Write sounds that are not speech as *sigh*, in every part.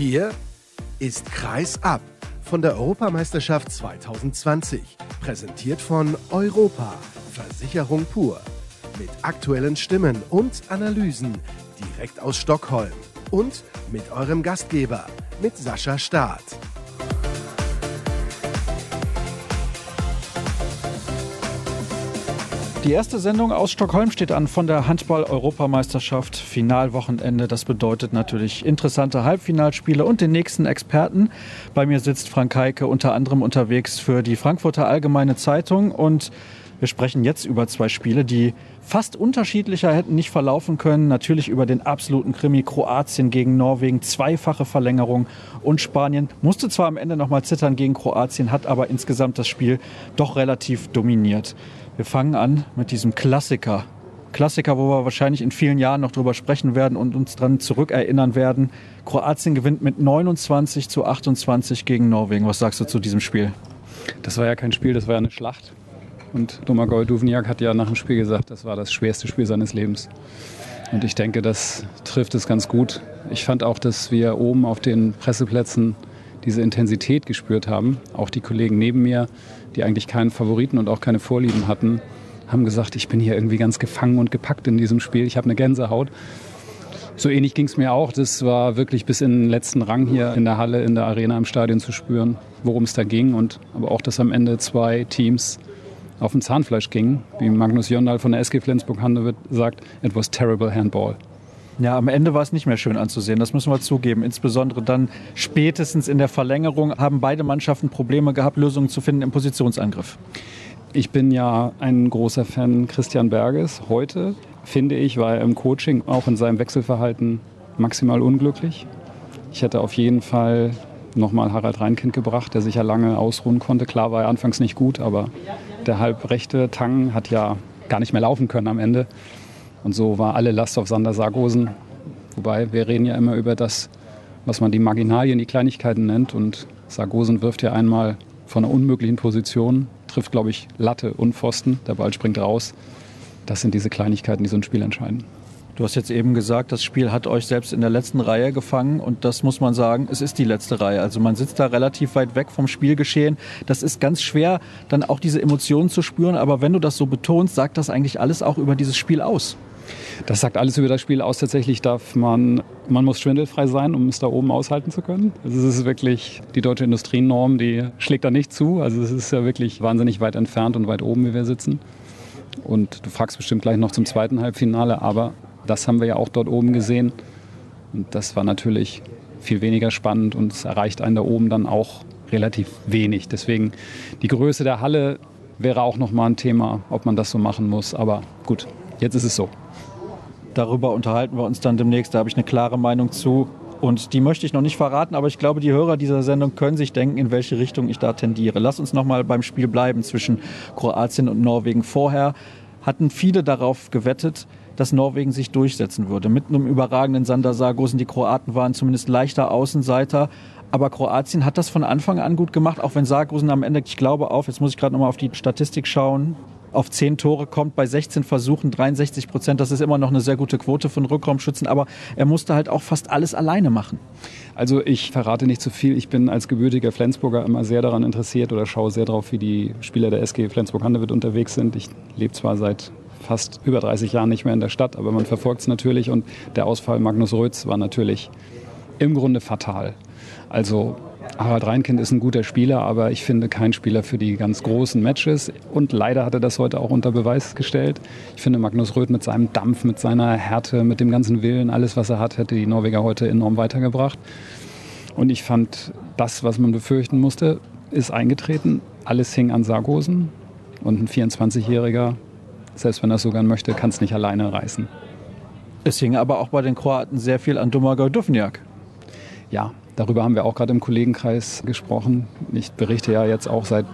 Hier ist Kreis ab von der Europameisterschaft 2020. Präsentiert von Europa, Versicherung pur. Mit aktuellen Stimmen und Analysen direkt aus Stockholm. Und mit eurem Gastgeber, mit Sascha Staat. Die erste Sendung aus Stockholm steht an von der Handball-Europameisterschaft. Finalwochenende. Das bedeutet natürlich interessante Halbfinalspiele und den nächsten Experten. Bei mir sitzt Frank Heike unter anderem unterwegs für die Frankfurter Allgemeine Zeitung und wir sprechen jetzt über zwei Spiele, die fast unterschiedlicher hätten nicht verlaufen können. Natürlich über den absoluten Krimi Kroatien gegen Norwegen, zweifache Verlängerung und Spanien musste zwar am Ende noch mal zittern gegen Kroatien, hat aber insgesamt das Spiel doch relativ dominiert. Wir fangen an mit diesem Klassiker. Klassiker, wo wir wahrscheinlich in vielen Jahren noch drüber sprechen werden und uns dran zurückerinnern werden. Kroatien gewinnt mit 29 zu 28 gegen Norwegen. Was sagst du zu diesem Spiel? Das war ja kein Spiel, das war ja eine Schlacht. Und Domagoj Duvniak hat ja nach dem Spiel gesagt, das war das schwerste Spiel seines Lebens. Und ich denke, das trifft es ganz gut. Ich fand auch, dass wir oben auf den Presseplätzen diese Intensität gespürt haben. Auch die Kollegen neben mir, die eigentlich keinen Favoriten und auch keine Vorlieben hatten, haben gesagt, ich bin hier irgendwie ganz gefangen und gepackt in diesem Spiel. Ich habe eine Gänsehaut. So ähnlich ging es mir auch. Das war wirklich bis in den letzten Rang hier in der Halle, in der Arena, im Stadion zu spüren, worum es da ging. Und aber auch, dass am Ende zwei Teams auf dem Zahnfleisch gingen. Wie Magnus Jondal von der SG Flensburg-Handewitt sagt, it was terrible handball. Ja, am Ende war es nicht mehr schön anzusehen, das müssen wir zugeben. Insbesondere dann spätestens in der Verlängerung haben beide Mannschaften Probleme gehabt, Lösungen zu finden im Positionsangriff. Ich bin ja ein großer Fan Christian Berges. Heute, finde ich, war er im Coaching auch in seinem Wechselverhalten maximal unglücklich. Ich hätte auf jeden Fall nochmal Harald Reinkind gebracht, der sich ja lange ausruhen konnte. Klar war er anfangs nicht gut, aber der halbrechte Tang hat ja gar nicht mehr laufen können am Ende. Und so war alle Last auf Sander Sargosen. Wobei wir reden ja immer über das, was man die Marginalien, die Kleinigkeiten nennt. Und Sargosen wirft ja einmal von einer unmöglichen Position, trifft, glaube ich, Latte und Pfosten. Der Ball springt raus. Das sind diese Kleinigkeiten, die so ein Spiel entscheiden. Du hast jetzt eben gesagt, das Spiel hat euch selbst in der letzten Reihe gefangen und das muss man sagen, es ist die letzte Reihe. Also man sitzt da relativ weit weg vom Spielgeschehen. Das ist ganz schwer, dann auch diese Emotionen zu spüren. Aber wenn du das so betonst, sagt das eigentlich alles auch über dieses Spiel aus. Das sagt alles über das Spiel aus. Tatsächlich darf man, man muss schwindelfrei sein, um es da oben aushalten zu können. Also es ist wirklich die deutsche Industrienorm, die schlägt da nicht zu. Also es ist ja wirklich wahnsinnig weit entfernt und weit oben, wie wir sitzen. Und du fragst bestimmt gleich noch zum zweiten Halbfinale, aber das haben wir ja auch dort oben gesehen. Und das war natürlich viel weniger spannend und es erreicht einen da oben dann auch relativ wenig. Deswegen die Größe der Halle wäre auch nochmal ein Thema, ob man das so machen muss. Aber gut, jetzt ist es so. Darüber unterhalten wir uns dann demnächst. Da habe ich eine klare Meinung zu. Und die möchte ich noch nicht verraten, aber ich glaube, die Hörer dieser Sendung können sich denken, in welche Richtung ich da tendiere. Lass uns noch mal beim Spiel bleiben zwischen Kroatien und Norwegen. Vorher hatten viele darauf gewettet, dass Norwegen sich durchsetzen würde. Mit einem überragenden Sander Sargosen. Die Kroaten waren zumindest leichter Außenseiter. Aber Kroatien hat das von Anfang an gut gemacht, auch wenn Sargosen am Ende, ich glaube, auf, jetzt muss ich gerade nochmal auf die Statistik schauen, auf zehn Tore kommt bei 16 Versuchen 63 Prozent. Das ist immer noch eine sehr gute Quote von Rückraumschützen, aber er musste halt auch fast alles alleine machen. Also ich verrate nicht zu viel. Ich bin als gebürtiger Flensburger immer sehr daran interessiert oder schaue sehr darauf, wie die Spieler der SG Flensburg-Handewitt unterwegs sind. Ich lebe zwar seit fast über 30 Jahren nicht mehr in der Stadt, aber man verfolgt es natürlich und der Ausfall Magnus Rötz war natürlich im Grunde fatal. Also Harald Reinkind ist ein guter Spieler, aber ich finde kein Spieler für die ganz großen Matches. Und leider hat er das heute auch unter Beweis gestellt. Ich finde, Magnus Röth mit seinem Dampf, mit seiner Härte, mit dem ganzen Willen, alles, was er hat, hätte die Norweger heute enorm weitergebracht. Und ich fand, das, was man befürchten musste, ist eingetreten. Alles hing an Sargosen. Und ein 24-Jähriger, selbst wenn er es sogar möchte, kann es nicht alleine reißen. Es hing aber auch bei den Kroaten sehr viel an Domagoj Duvniak. Ja, Darüber haben wir auch gerade im Kollegenkreis gesprochen. Ich berichte ja jetzt auch seit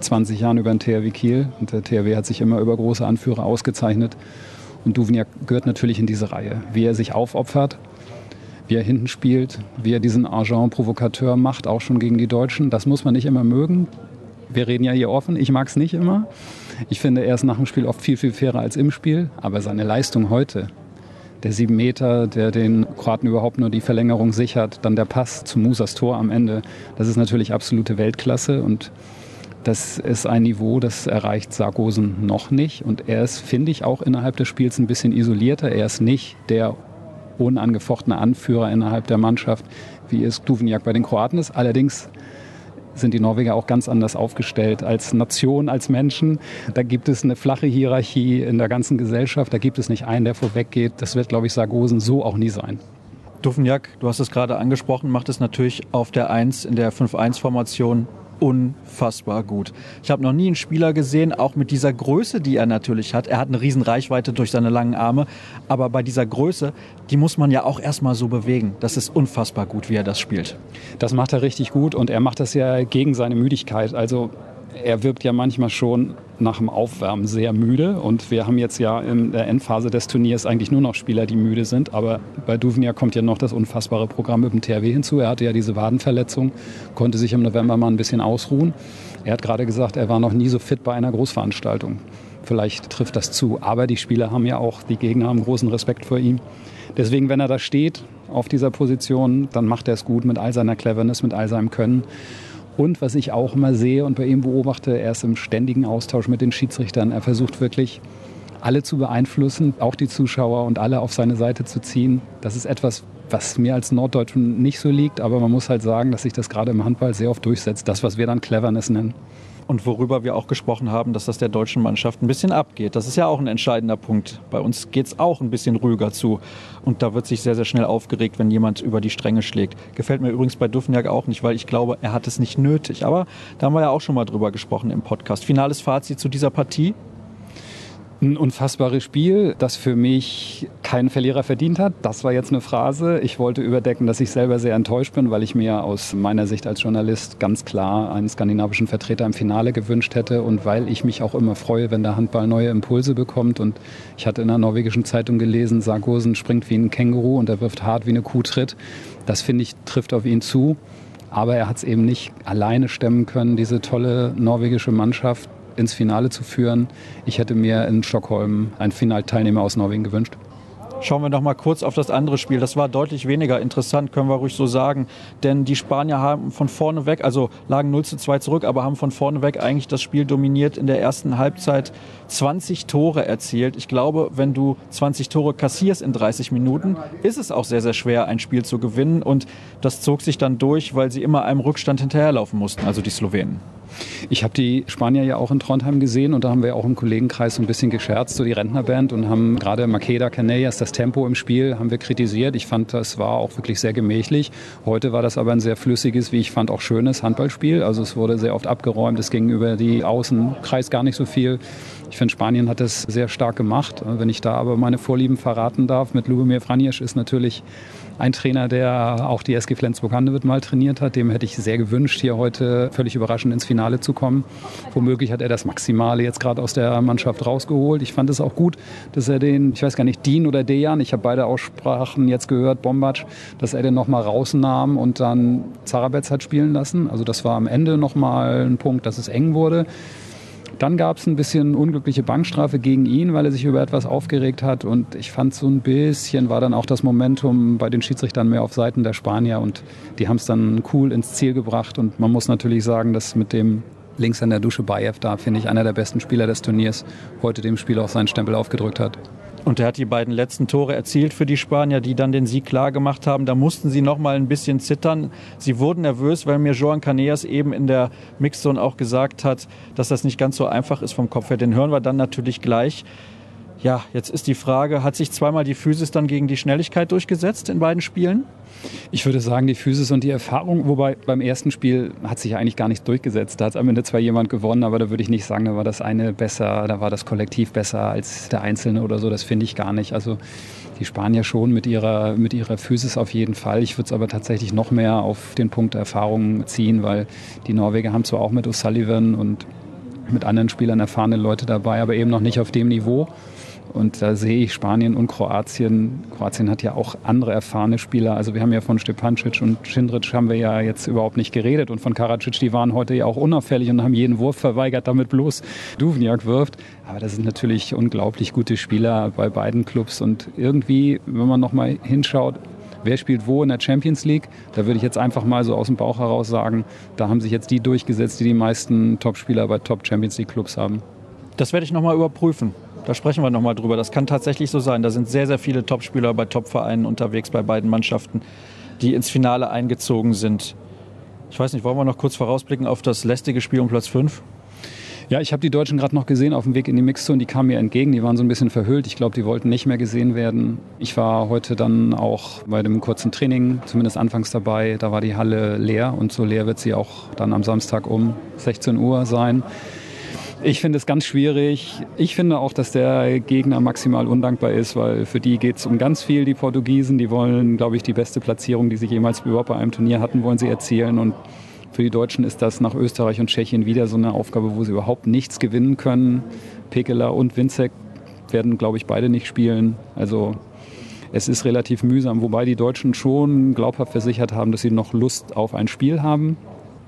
20 Jahren über den THW Kiel. Und der THW hat sich immer über große Anführer ausgezeichnet. Und Duvniak gehört natürlich in diese Reihe. Wie er sich aufopfert, wie er hinten spielt, wie er diesen Agent-Provokateur macht, auch schon gegen die Deutschen. Das muss man nicht immer mögen. Wir reden ja hier offen. Ich mag es nicht immer. Ich finde, er ist nach dem Spiel oft viel, viel fairer als im Spiel. Aber seine Leistung heute, der sieben Meter, der den Kroaten überhaupt nur die Verlängerung sichert, dann der Pass zu Musas Tor am Ende. Das ist natürlich absolute Weltklasse und das ist ein Niveau, das erreicht Sargosen noch nicht. Und er ist, finde ich, auch innerhalb des Spiels ein bisschen isolierter. Er ist nicht der unangefochtene Anführer innerhalb der Mannschaft, wie es Duvniak bei den Kroaten ist. Allerdings sind die Norweger auch ganz anders aufgestellt als Nation, als Menschen. Da gibt es eine flache Hierarchie in der ganzen Gesellschaft. Da gibt es nicht einen, der vorweggeht. Das wird, glaube ich, Sargosen so auch nie sein. Duvniak, du hast es gerade angesprochen, macht es natürlich auf der 1 in der 5-1-Formation unfassbar gut. Ich habe noch nie einen Spieler gesehen, auch mit dieser Größe, die er natürlich hat. Er hat eine riesen Reichweite durch seine langen Arme, aber bei dieser Größe, die muss man ja auch erstmal so bewegen. Das ist unfassbar gut, wie er das spielt. Das macht er richtig gut und er macht das ja gegen seine Müdigkeit. Also er wirkt ja manchmal schon nach dem Aufwärmen sehr müde. Und wir haben jetzt ja in der Endphase des Turniers eigentlich nur noch Spieler, die müde sind. Aber bei Duvnia kommt ja noch das unfassbare Programm mit dem THW hinzu. Er hatte ja diese Wadenverletzung, konnte sich im November mal ein bisschen ausruhen. Er hat gerade gesagt, er war noch nie so fit bei einer Großveranstaltung. Vielleicht trifft das zu. Aber die Spieler haben ja auch, die Gegner haben großen Respekt vor ihm. Deswegen, wenn er da steht auf dieser Position, dann macht er es gut mit all seiner Cleverness, mit all seinem Können. Und was ich auch immer sehe und bei ihm beobachte, er ist im ständigen Austausch mit den Schiedsrichtern. Er versucht wirklich, alle zu beeinflussen, auch die Zuschauer und alle auf seine Seite zu ziehen. Das ist etwas, was mir als Norddeutschen nicht so liegt, aber man muss halt sagen, dass sich das gerade im Handball sehr oft durchsetzt. Das, was wir dann Cleverness nennen. Und worüber wir auch gesprochen haben, dass das der deutschen Mannschaft ein bisschen abgeht. Das ist ja auch ein entscheidender Punkt. Bei uns geht es auch ein bisschen ruhiger zu. Und da wird sich sehr, sehr schnell aufgeregt, wenn jemand über die Stränge schlägt. Gefällt mir übrigens bei Duffenjag auch nicht, weil ich glaube, er hat es nicht nötig. Aber da haben wir ja auch schon mal drüber gesprochen im Podcast. Finales Fazit zu dieser Partie? Ein unfassbares Spiel, das für mich keinen Verlierer verdient hat. Das war jetzt eine Phrase. Ich wollte überdecken, dass ich selber sehr enttäuscht bin, weil ich mir aus meiner Sicht als Journalist ganz klar einen skandinavischen Vertreter im Finale gewünscht hätte und weil ich mich auch immer freue, wenn der Handball neue Impulse bekommt. Und ich hatte in einer norwegischen Zeitung gelesen, Sargosen springt wie ein Känguru und er wirft hart wie eine Kuh tritt. Das finde ich trifft auf ihn zu. Aber er hat es eben nicht alleine stemmen können, diese tolle norwegische Mannschaft ins Finale zu führen. Ich hätte mir in Stockholm einen Finalteilnehmer aus Norwegen gewünscht. Schauen wir noch mal kurz auf das andere Spiel. Das war deutlich weniger interessant, können wir ruhig so sagen. Denn die Spanier haben von vorne weg, also lagen 0 zu 2 zurück, aber haben von vorne weg eigentlich das Spiel dominiert. In der ersten Halbzeit 20 Tore erzielt. Ich glaube, wenn du 20 Tore kassierst in 30 Minuten, ist es auch sehr, sehr schwer, ein Spiel zu gewinnen. Und das zog sich dann durch, weil sie immer einem Rückstand hinterherlaufen mussten, also die Slowenen. Ich habe die Spanier ja auch in Trondheim gesehen und da haben wir auch im Kollegenkreis so ein bisschen gescherzt, so die Rentnerband und haben gerade Makeda Canellas, das Tempo im Spiel, haben wir kritisiert. Ich fand, das war auch wirklich sehr gemächlich. Heute war das aber ein sehr flüssiges, wie ich fand, auch schönes Handballspiel. Also es wurde sehr oft abgeräumt, es ging über die Außenkreis gar nicht so viel. Ich finde, Spanien hat das sehr stark gemacht. Wenn ich da aber meine Vorlieben verraten darf, mit Lubomir Franjic ist natürlich ein Trainer, der auch die SG Flensburg-Handewitt mal trainiert hat. Dem hätte ich sehr gewünscht, hier heute völlig überraschend ins Finale zu kommen. Womöglich hat er das Maximale jetzt gerade aus der Mannschaft rausgeholt. Ich fand es auch gut, dass er den, ich weiß gar nicht, Dean oder Dejan, ich habe beide Aussprachen jetzt gehört, Bombatsch, dass er den nochmal rausnahm und dann Zarabetz hat spielen lassen. Also das war am Ende nochmal ein Punkt, dass es eng wurde. Dann gab es ein bisschen unglückliche Bankstrafe gegen ihn, weil er sich über etwas aufgeregt hat. Und ich fand so ein bisschen war dann auch das Momentum bei den Schiedsrichtern mehr auf Seiten der Spanier. Und die haben es dann cool ins Ziel gebracht. Und man muss natürlich sagen, dass mit dem links an der Dusche Bayev da, finde ich, einer der besten Spieler des Turniers, heute dem Spiel auch seinen Stempel aufgedrückt hat. Und er hat die beiden letzten Tore erzielt für die Spanier, die dann den Sieg klar gemacht haben. Da mussten sie noch mal ein bisschen zittern. Sie wurden nervös, weil mir Joan Caneas eben in der Mixzone auch gesagt hat, dass das nicht ganz so einfach ist vom Kopf her. Den hören wir dann natürlich gleich. Ja, jetzt ist die Frage, hat sich zweimal die Physis dann gegen die Schnelligkeit durchgesetzt in beiden Spielen? Ich würde sagen, die Physis und die Erfahrung, wobei beim ersten Spiel hat sich eigentlich gar nicht durchgesetzt. Da hat am Ende zwar jemand gewonnen, aber da würde ich nicht sagen, da war das eine besser, da war das Kollektiv besser als der Einzelne oder so. Das finde ich gar nicht. Also die Spanier schon mit ihrer, mit ihrer Physis auf jeden Fall. Ich würde es aber tatsächlich noch mehr auf den Punkt Erfahrung ziehen, weil die Norweger haben zwar auch mit O'Sullivan und mit anderen Spielern erfahrene Leute dabei, aber eben noch nicht auf dem Niveau. Und da sehe ich Spanien und Kroatien. Kroatien hat ja auch andere erfahrene Spieler. Also wir haben ja von Stepancic und Schindric haben wir ja jetzt überhaupt nicht geredet. Und von Karadzic, die waren heute ja auch unauffällig und haben jeden Wurf verweigert, damit bloß Duvniak wirft. Aber das sind natürlich unglaublich gute Spieler bei beiden Clubs. Und irgendwie, wenn man nochmal hinschaut, wer spielt wo in der Champions League. Da würde ich jetzt einfach mal so aus dem Bauch heraus sagen, da haben sich jetzt die durchgesetzt, die die meisten Top-Spieler bei Top-Champions League-Clubs haben. Das werde ich nochmal überprüfen. Da sprechen wir nochmal drüber. Das kann tatsächlich so sein. Da sind sehr, sehr viele Top-Spieler bei Top-Vereinen unterwegs, bei beiden Mannschaften, die ins Finale eingezogen sind. Ich weiß nicht, wollen wir noch kurz vorausblicken auf das lästige Spiel um Platz 5? Ja, ich habe die Deutschen gerade noch gesehen auf dem Weg in die Mixzone. Die kamen mir entgegen. Die waren so ein bisschen verhüllt. Ich glaube, die wollten nicht mehr gesehen werden. Ich war heute dann auch bei dem kurzen Training, zumindest anfangs dabei. Da war die Halle leer und so leer wird sie auch dann am Samstag um 16 Uhr sein. Ich finde es ganz schwierig. Ich finde auch, dass der Gegner maximal undankbar ist, weil für die geht es um ganz viel, die Portugiesen. Die wollen, glaube ich, die beste Platzierung, die sie jemals überhaupt bei einem Turnier hatten, wollen sie erzielen. Und für die Deutschen ist das nach Österreich und Tschechien wieder so eine Aufgabe, wo sie überhaupt nichts gewinnen können. Pekela und Winzek werden, glaube ich, beide nicht spielen. Also es ist relativ mühsam, wobei die Deutschen schon glaubhaft versichert haben, dass sie noch Lust auf ein Spiel haben.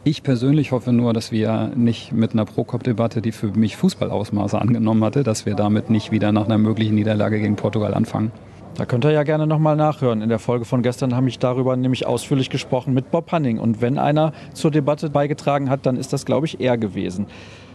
Ich persönlich hoffe nur, dass wir nicht mit einer Pro-Cop-Debatte, die für mich Fußballausmaße angenommen hatte, dass wir damit nicht wieder nach einer möglichen Niederlage gegen Portugal anfangen. Da könnt ihr ja gerne nochmal nachhören. In der Folge von gestern habe ich darüber nämlich ausführlich gesprochen mit Bob Hanning. Und wenn einer zur Debatte beigetragen hat, dann ist das, glaube ich, er gewesen.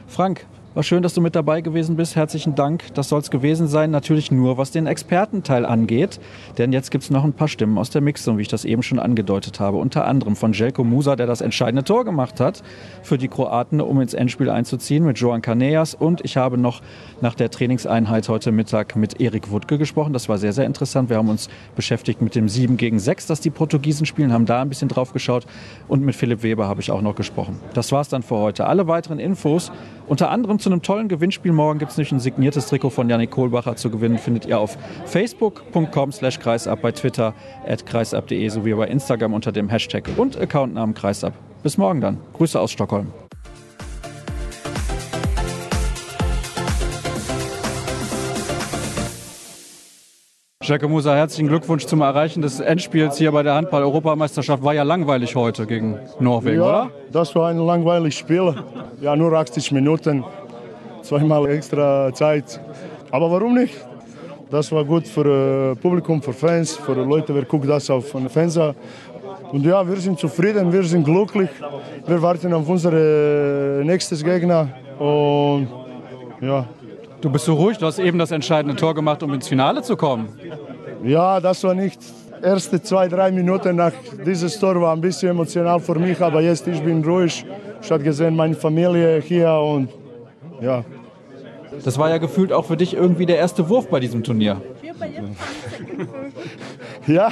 Frank, war schön, dass du mit dabei gewesen bist. Herzlichen Dank. Das soll es gewesen sein. Natürlich nur, was den Expertenteil angeht. Denn jetzt gibt es noch ein paar Stimmen aus der Mixzone, wie ich das eben schon angedeutet habe. Unter anderem von Jelko Musa, der das entscheidende Tor gemacht hat für die Kroaten, um ins Endspiel einzuziehen, mit Joan Caneas. Und ich habe noch nach der Trainingseinheit heute Mittag mit Erik Wutke gesprochen. Das war sehr, sehr interessant. Wir haben uns beschäftigt mit dem 7 gegen 6, das die Portugiesen spielen, haben da ein bisschen drauf geschaut. Und mit Philipp Weber habe ich auch noch gesprochen. Das war es dann für heute. Alle weiteren Infos unter anderem zu einem tollen Gewinnspiel morgen gibt es nämlich ein signiertes Trikot von Janik Kohlbacher zu gewinnen. Findet ihr auf facebook.com slash kreisab, bei Twitter at kreisab.de sowie bei Instagram unter dem Hashtag und Accountnamen kreisab. Bis morgen dann. Grüße aus Stockholm. Jacke Musa, herzlichen Glückwunsch zum Erreichen des Endspiels hier bei der Handball-Europameisterschaft. War ja langweilig heute gegen Norwegen, ja, oder? das war ein langweiliges Spiel. Ja, nur 80 Minuten, zweimal extra Zeit. Aber warum nicht? Das war gut für äh, Publikum, für Fans, für Leute, wer guckt das auf dem Fernseher. Und ja, wir sind zufrieden, wir sind glücklich. Wir warten auf unsere nächstes Gegner. Und ja, Du bist so ruhig, du hast eben das entscheidende Tor gemacht, um ins Finale zu kommen. Ja, das war nicht. Erste zwei, drei Minuten nach diesem Tor war ein bisschen emotional für mich, aber jetzt ich bin ruhig. Ich habe gesehen, meine Familie hier und ja. Das war ja gefühlt auch für dich irgendwie der erste Wurf bei diesem Turnier. Ja,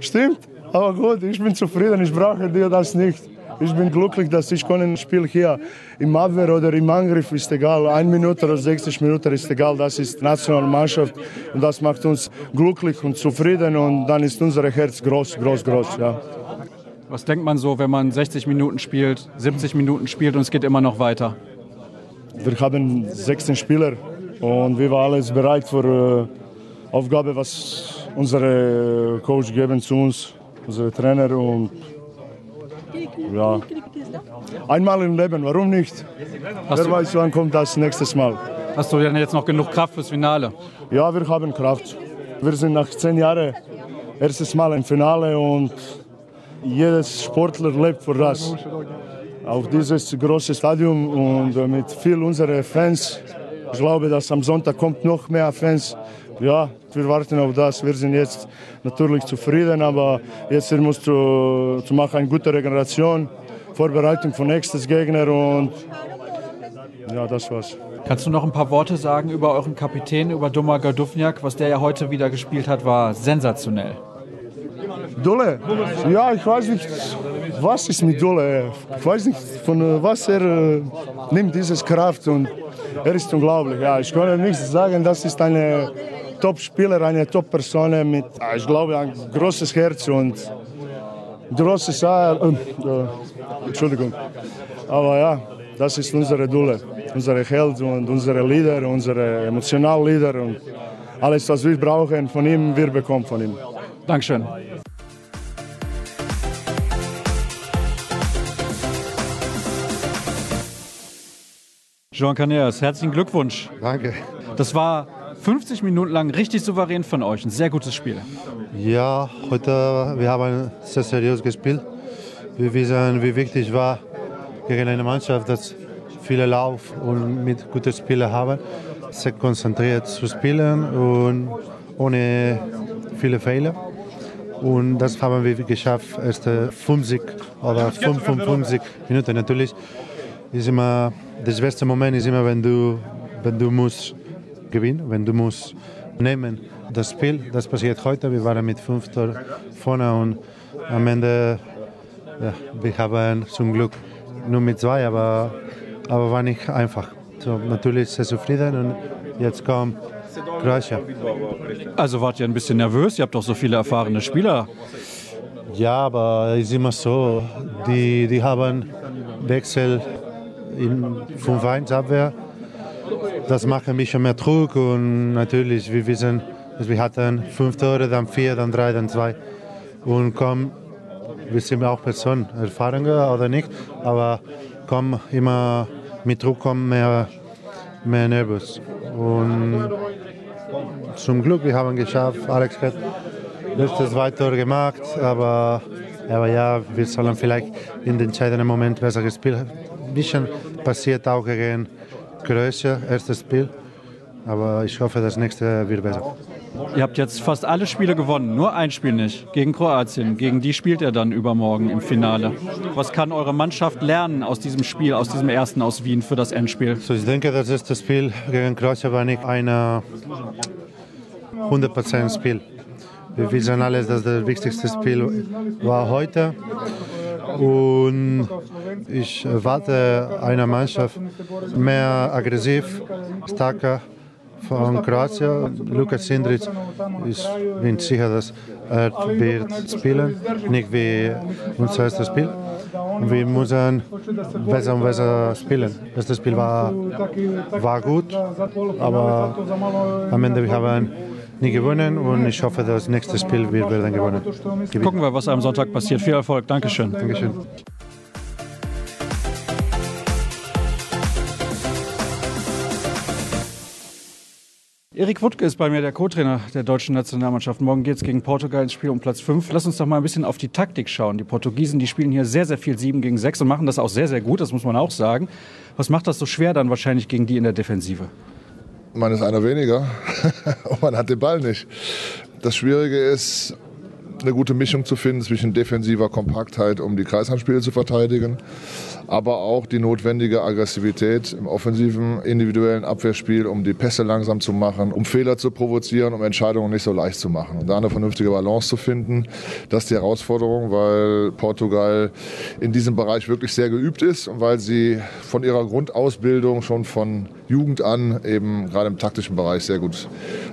stimmt. Aber gut, ich bin zufrieden, ich brauche dir das nicht. Ich bin glücklich, dass ich ein Spiel hier im Abwehr oder im Angriff ist egal. Ein Minute oder 60 Minuten ist egal. Das ist nationale Mannschaft und das macht uns glücklich und zufrieden und dann ist unser Herz groß, groß, groß. Ja. Was denkt man so, wenn man 60 Minuten spielt, 70 Minuten spielt und es geht immer noch weiter? Wir haben 16 Spieler und wir waren alles bereit für äh, Aufgabe, was unsere Coach geben zu uns, unsere Trainer und ja. Einmal im Leben, warum nicht? Hast Wer weiß, wann kommt das nächstes Mal. Hast du denn jetzt noch genug Kraft fürs Finale? Ja, wir haben Kraft. Wir sind nach zehn Jahren erstes Mal im Finale und jedes Sportler lebt für das. Auf dieses große Stadion und äh, mit viel unserer Fans. Ich glaube, dass am Sonntag kommt noch mehr Fans. Ja, wir warten auf das. Wir sind jetzt natürlich zufrieden, aber jetzt muss zu, zu machen eine gute Regeneration, Vorbereitung für nächstes Gegner und ja, das war's. Kannst du noch ein paar Worte sagen über euren Kapitän, über Doma Gardufniak? Was der ja heute wieder gespielt hat, war sensationell. Dulle? Ja, ich weiß nicht, was ist mit Dulle? Ich weiß nicht, von was er äh, nimmt dieses Kraft und er ist unglaublich. Ja, ich kann nicht sagen, das ist eine Top-Spieler, eine Top-Person mit, ich glaube, ein großes Herz und großes Eier. Äh, äh, Entschuldigung. Aber ja, das ist unsere Dulle. unsere Held und unsere Lieder, unsere Emotionallieder und alles, was wir brauchen von ihm, wir bekommen von ihm. Dankeschön. Jean Caneas, herzlichen Glückwunsch. Danke. Das war 50 Minuten lang richtig souverän von euch. Ein sehr gutes Spiel. Ja, heute wir haben sehr seriös gespielt. Wir wissen, wie wichtig war gegen eine Mannschaft, dass viele Lauf und mit guten Spielern haben, sehr konzentriert zu spielen und ohne viele Fehler. Und das haben wir geschafft, erste 50 oder 55 Minuten. Natürlich ist immer, das beste Moment ist immer, wenn du, wenn du musst gewinnen, wenn du musst nehmen das Spiel. Das passiert heute. Wir waren mit fünf Toren vorne und am Ende, ja, wir haben zum Glück nur mit zwei, aber, aber war nicht einfach. So, natürlich sehr zufrieden und jetzt kommt Kroatien. Also wart ihr ein bisschen nervös? Ihr habt doch so viele erfahrene Spieler. Ja, aber es ist immer so, die, die haben Wechsel in 5-1 Abwehr. Das macht ein bisschen mehr Druck und natürlich, wir wissen, dass wir hatten fünf Tore, dann vier, dann drei, dann zwei. Und kommen, wir sind auch Personen, erfahrener oder nicht, aber kommen immer mit Druck kommen mehr, mehr nervös. Und zum Glück, wir haben geschafft, Alex hat letztes zwei Tore gemacht, aber, aber ja, wir sollen vielleicht in den entscheidenden Moment besser gespielt haben. Ein bisschen passiert auch gegen Kroatien, erstes Spiel, aber ich hoffe, das nächste wird besser. Ihr habt jetzt fast alle Spiele gewonnen, nur ein Spiel nicht, gegen Kroatien. Gegen die spielt ihr dann übermorgen im Finale. Was kann eure Mannschaft lernen aus diesem Spiel, aus diesem ersten aus Wien für das Endspiel? So, ich denke, das erste Spiel gegen Kroatien war nicht ein 100% Spiel. Wir wissen alle, dass das wichtigste Spiel war heute. Und ich erwarte eine Mannschaft mehr aggressiv, stärker von Kroatien. Lukas Sindric, ich bin sicher, dass er wird spielen, nicht wie unser erstes Spiel. Wir müssen besser und besser spielen. Das Spiel war, war gut, aber am Ende wir haben nie gewonnen und ich hoffe, das nächste Spiel wir werden gewonnen. Gucken wir, was am Sonntag passiert. Viel Erfolg. Dankeschön. Dankeschön. Erik Wuttke ist bei mir der Co-Trainer der deutschen Nationalmannschaft. Morgen geht es gegen Portugal ins Spiel um Platz 5. Lass uns doch mal ein bisschen auf die Taktik schauen. Die Portugiesen, die spielen hier sehr, sehr viel 7 gegen 6 und machen das auch sehr, sehr gut, das muss man auch sagen. Was macht das so schwer dann wahrscheinlich gegen die in der Defensive? Man ist einer weniger *laughs* und man hat den Ball nicht. Das Schwierige ist, eine gute Mischung zu finden zwischen defensiver Kompaktheit, um die Kreishandspiele zu verteidigen, aber auch die notwendige Aggressivität im offensiven, individuellen Abwehrspiel, um die Pässe langsam zu machen, um Fehler zu provozieren, um Entscheidungen nicht so leicht zu machen. Und da eine vernünftige Balance zu finden, das ist die Herausforderung, weil Portugal in diesem Bereich wirklich sehr geübt ist und weil sie von ihrer Grundausbildung schon von Jugend an eben gerade im taktischen Bereich sehr gut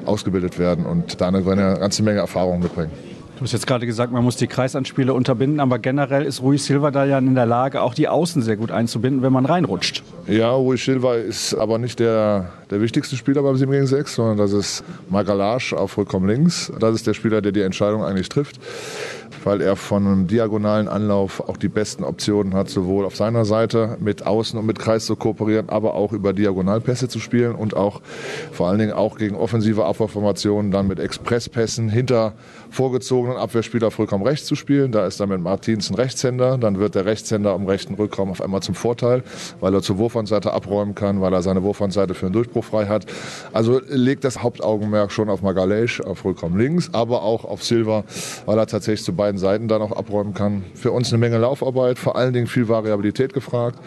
ausgebildet werden und da eine ganze Menge Erfahrung mitbringen. Du hast jetzt gerade gesagt, man muss die Kreisanspiele unterbinden, aber generell ist Rui Silva da ja in der Lage, auch die Außen sehr gut einzubinden, wenn man reinrutscht. Ja, Rui Silva ist aber nicht der, der wichtigste Spieler beim 7 gegen 6, sondern das ist Magalasch auf vollkommen links. Das ist der Spieler, der die Entscheidung eigentlich trifft, weil er von einem diagonalen Anlauf auch die besten Optionen hat, sowohl auf seiner Seite mit Außen und mit Kreis zu kooperieren, aber auch über Diagonalpässe zu spielen und auch vor allen Dingen auch gegen offensive Abwehrformationen dann mit Expresspässen hinter vorgezogenen Abwehrspieler vollkommen rechts zu spielen. Da ist dann mit Martins ein Rechtshänder. Dann wird der Rechtshänder am rechten Rückraum auf einmal zum Vorteil, weil er zur Wurfhandseite abräumen kann, weil er seine Wurfhandseite für einen Durchbruch frei hat. Also legt das Hauptaugenmerk schon auf Magalesch, auf Rückraum links, aber auch auf Silva, weil er tatsächlich zu beiden Seiten dann auch abräumen kann. Für uns eine Menge Laufarbeit, vor allen Dingen viel Variabilität gefragt,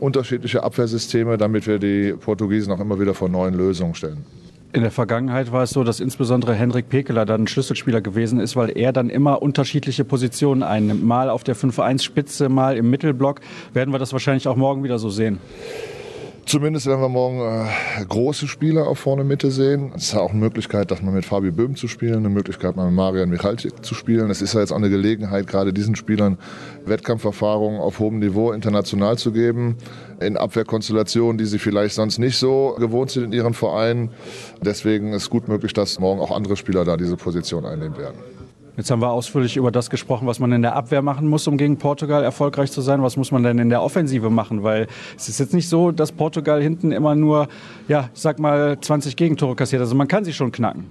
unterschiedliche Abwehrsysteme, damit wir die Portugiesen auch immer wieder vor neuen Lösungen stellen. In der Vergangenheit war es so, dass insbesondere Henrik Pekeler dann Schlüsselspieler gewesen ist, weil er dann immer unterschiedliche Positionen einnimmt. Mal auf der 5-1-Spitze, mal im Mittelblock. Werden wir das wahrscheinlich auch morgen wieder so sehen? Zumindest werden wir morgen äh, große Spieler auf vorne Mitte sehen. Es ist ja auch eine Möglichkeit, dass man mit Fabio Böhm zu spielen, eine Möglichkeit, mal mit Marian Michalczyk zu spielen. Es ist ja jetzt auch eine Gelegenheit, gerade diesen Spielern Wettkampferfahrung auf hohem Niveau international zu geben, in Abwehrkonstellationen, die sie vielleicht sonst nicht so gewohnt sind in ihren Vereinen. Deswegen ist gut möglich, dass morgen auch andere Spieler da diese Position einnehmen werden. Jetzt haben wir ausführlich über das gesprochen, was man in der Abwehr machen muss, um gegen Portugal erfolgreich zu sein. Was muss man denn in der Offensive machen? Weil es ist jetzt nicht so, dass Portugal hinten immer nur, ja, sag mal, 20 Gegentore kassiert. Also man kann sie schon knacken.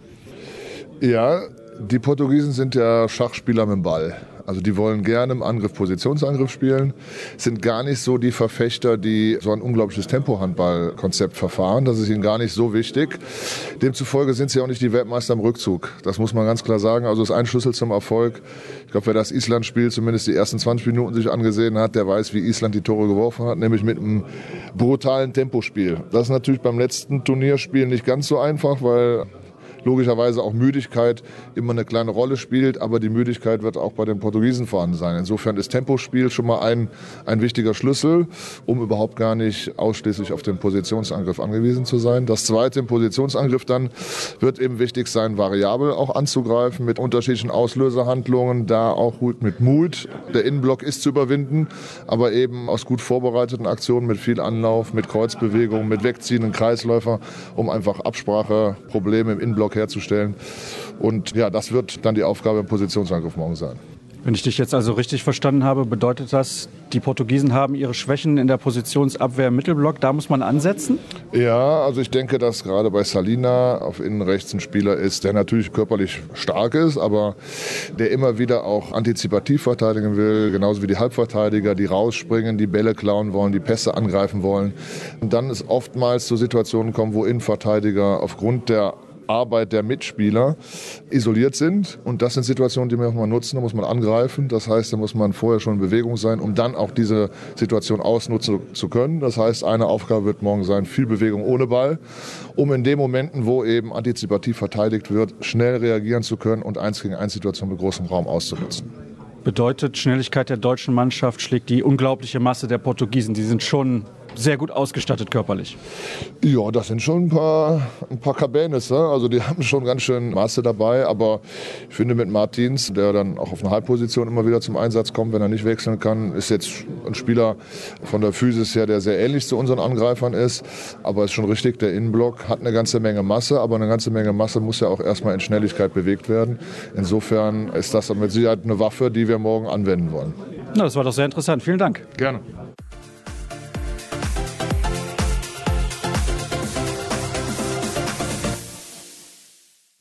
Ja, die Portugiesen sind ja Schachspieler mit dem Ball. Also die wollen gerne im Angriff Positionsangriff spielen, sind gar nicht so die Verfechter, die so ein unglaubliches Tempo-Handball-Konzept verfahren. Das ist ihnen gar nicht so wichtig. Demzufolge sind sie auch nicht die Weltmeister im Rückzug. Das muss man ganz klar sagen. Also ist ein Schlüssel zum Erfolg. Ich glaube, wer das Island-Spiel zumindest die ersten 20 Minuten sich angesehen hat, der weiß, wie Island die Tore geworfen hat, nämlich mit einem brutalen Tempospiel. Das ist natürlich beim letzten Turnierspiel nicht ganz so einfach, weil logischerweise auch Müdigkeit immer eine kleine Rolle spielt, aber die Müdigkeit wird auch bei den Portugiesen vorhanden sein. Insofern ist Tempospiel schon mal ein, ein wichtiger Schlüssel, um überhaupt gar nicht ausschließlich auf den Positionsangriff angewiesen zu sein. Das zweite im Positionsangriff dann wird eben wichtig sein, variabel auch anzugreifen mit unterschiedlichen Auslöserhandlungen, da auch gut mit Mut. Der Innenblock ist zu überwinden, aber eben aus gut vorbereiteten Aktionen mit viel Anlauf, mit Kreuzbewegungen, mit wegziehenden Kreisläufer, um einfach Abspracheprobleme im Innenblock Block herzustellen. Und ja, das wird dann die Aufgabe im Positionsangriff morgen sein. Wenn ich dich jetzt also richtig verstanden habe, bedeutet das, die Portugiesen haben ihre Schwächen in der Positionsabwehr im Mittelblock, da muss man ansetzen? Ja, also ich denke, dass gerade bei Salina auf innen rechts ein Spieler ist, der natürlich körperlich stark ist, aber der immer wieder auch antizipativ verteidigen will, genauso wie die Halbverteidiger, die rausspringen, die Bälle klauen wollen, die Pässe angreifen wollen. Und dann ist oftmals zu Situationen kommen, wo Innenverteidiger aufgrund der Arbeit der Mitspieler isoliert sind. Und das sind Situationen, die man auch mal nutzen, da muss man angreifen. Das heißt, da muss man vorher schon in Bewegung sein, um dann auch diese Situation ausnutzen zu können. Das heißt, eine Aufgabe wird morgen sein, viel Bewegung ohne Ball, um in den Momenten, wo eben antizipativ verteidigt wird, schnell reagieren zu können und eins gegen eins Situation mit großem Raum auszunutzen. Bedeutet, Schnelligkeit der deutschen Mannschaft schlägt die unglaubliche Masse der Portugiesen. Die sind schon sehr gut ausgestattet körperlich. Ja, das sind schon ein paar, ein paar Cabanes. Ne? Also die *laughs* haben schon ganz schön Masse dabei. Aber ich finde mit Martins, der dann auch auf einer Halbposition immer wieder zum Einsatz kommt, wenn er nicht wechseln kann, ist jetzt ein Spieler von der Physis her, der sehr ähnlich zu unseren Angreifern ist. Aber ist schon richtig, der Innenblock hat eine ganze Menge Masse. Aber eine ganze Menge Masse muss ja auch erstmal in Schnelligkeit bewegt werden. Insofern ist das mit Sicherheit eine Waffe, die wir morgen anwenden wollen. Na, das war doch sehr interessant. Vielen Dank. Gerne.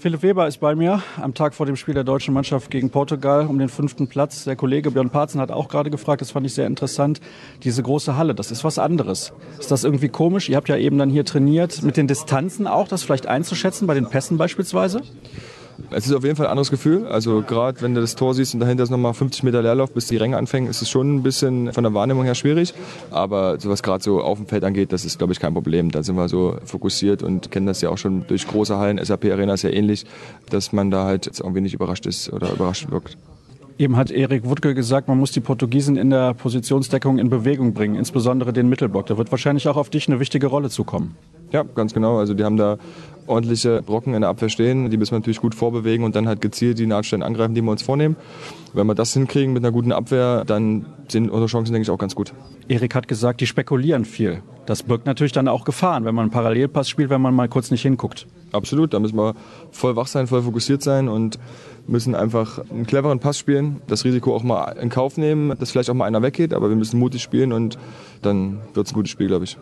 Philipp Weber ist bei mir am Tag vor dem Spiel der deutschen Mannschaft gegen Portugal um den fünften Platz. Der Kollege Björn Parzen hat auch gerade gefragt, das fand ich sehr interessant. Diese große Halle, das ist was anderes. Ist das irgendwie komisch? Ihr habt ja eben dann hier trainiert, mit den Distanzen auch, das vielleicht einzuschätzen, bei den Pässen beispielsweise? Es ist auf jeden Fall ein anderes Gefühl. Also gerade wenn du das Tor siehst und dahinter ist nochmal 50 Meter Leerlauf, bis die Ränge anfangen, ist es schon ein bisschen von der Wahrnehmung her schwierig. Aber so was gerade so auf dem Feld angeht, das ist, glaube ich, kein Problem. Da sind wir so fokussiert und kennen das ja auch schon durch große Hallen. SAP Arena ist ja ähnlich, dass man da halt jetzt irgendwie nicht überrascht ist oder überrascht wirkt. Eben hat Erik Wuttke gesagt, man muss die Portugiesen in der Positionsdeckung in Bewegung bringen, insbesondere den Mittelblock. Da wird wahrscheinlich auch auf dich eine wichtige Rolle zukommen. Ja, ganz genau. Also die haben da ordentliche Brocken in der Abwehr stehen. Die müssen wir natürlich gut vorbewegen und dann halt gezielt die Nahtstellen angreifen, die wir uns vornehmen. Wenn wir das hinkriegen mit einer guten Abwehr, dann sind unsere Chancen, denke ich, auch ganz gut. Erik hat gesagt, die spekulieren viel. Das birgt natürlich dann auch Gefahren, wenn man einen Parallelpass spielt, wenn man mal kurz nicht hinguckt. Absolut, da müssen wir voll wach sein, voll fokussiert sein und müssen einfach einen cleveren Pass spielen, das Risiko auch mal in Kauf nehmen, dass vielleicht auch mal einer weggeht, aber wir müssen mutig spielen und dann wird es ein gutes Spiel, glaube ich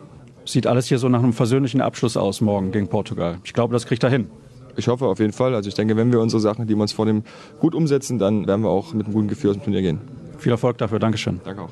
sieht alles hier so nach einem versöhnlichen Abschluss aus morgen gegen Portugal. Ich glaube, das kriegt er hin. Ich hoffe auf jeden Fall. Also ich denke, wenn wir unsere Sachen, die wir uns vornehmen, gut umsetzen, dann werden wir auch mit einem guten Gefühl aus dem Turnier gehen. Viel Erfolg dafür. Dankeschön. Danke auch.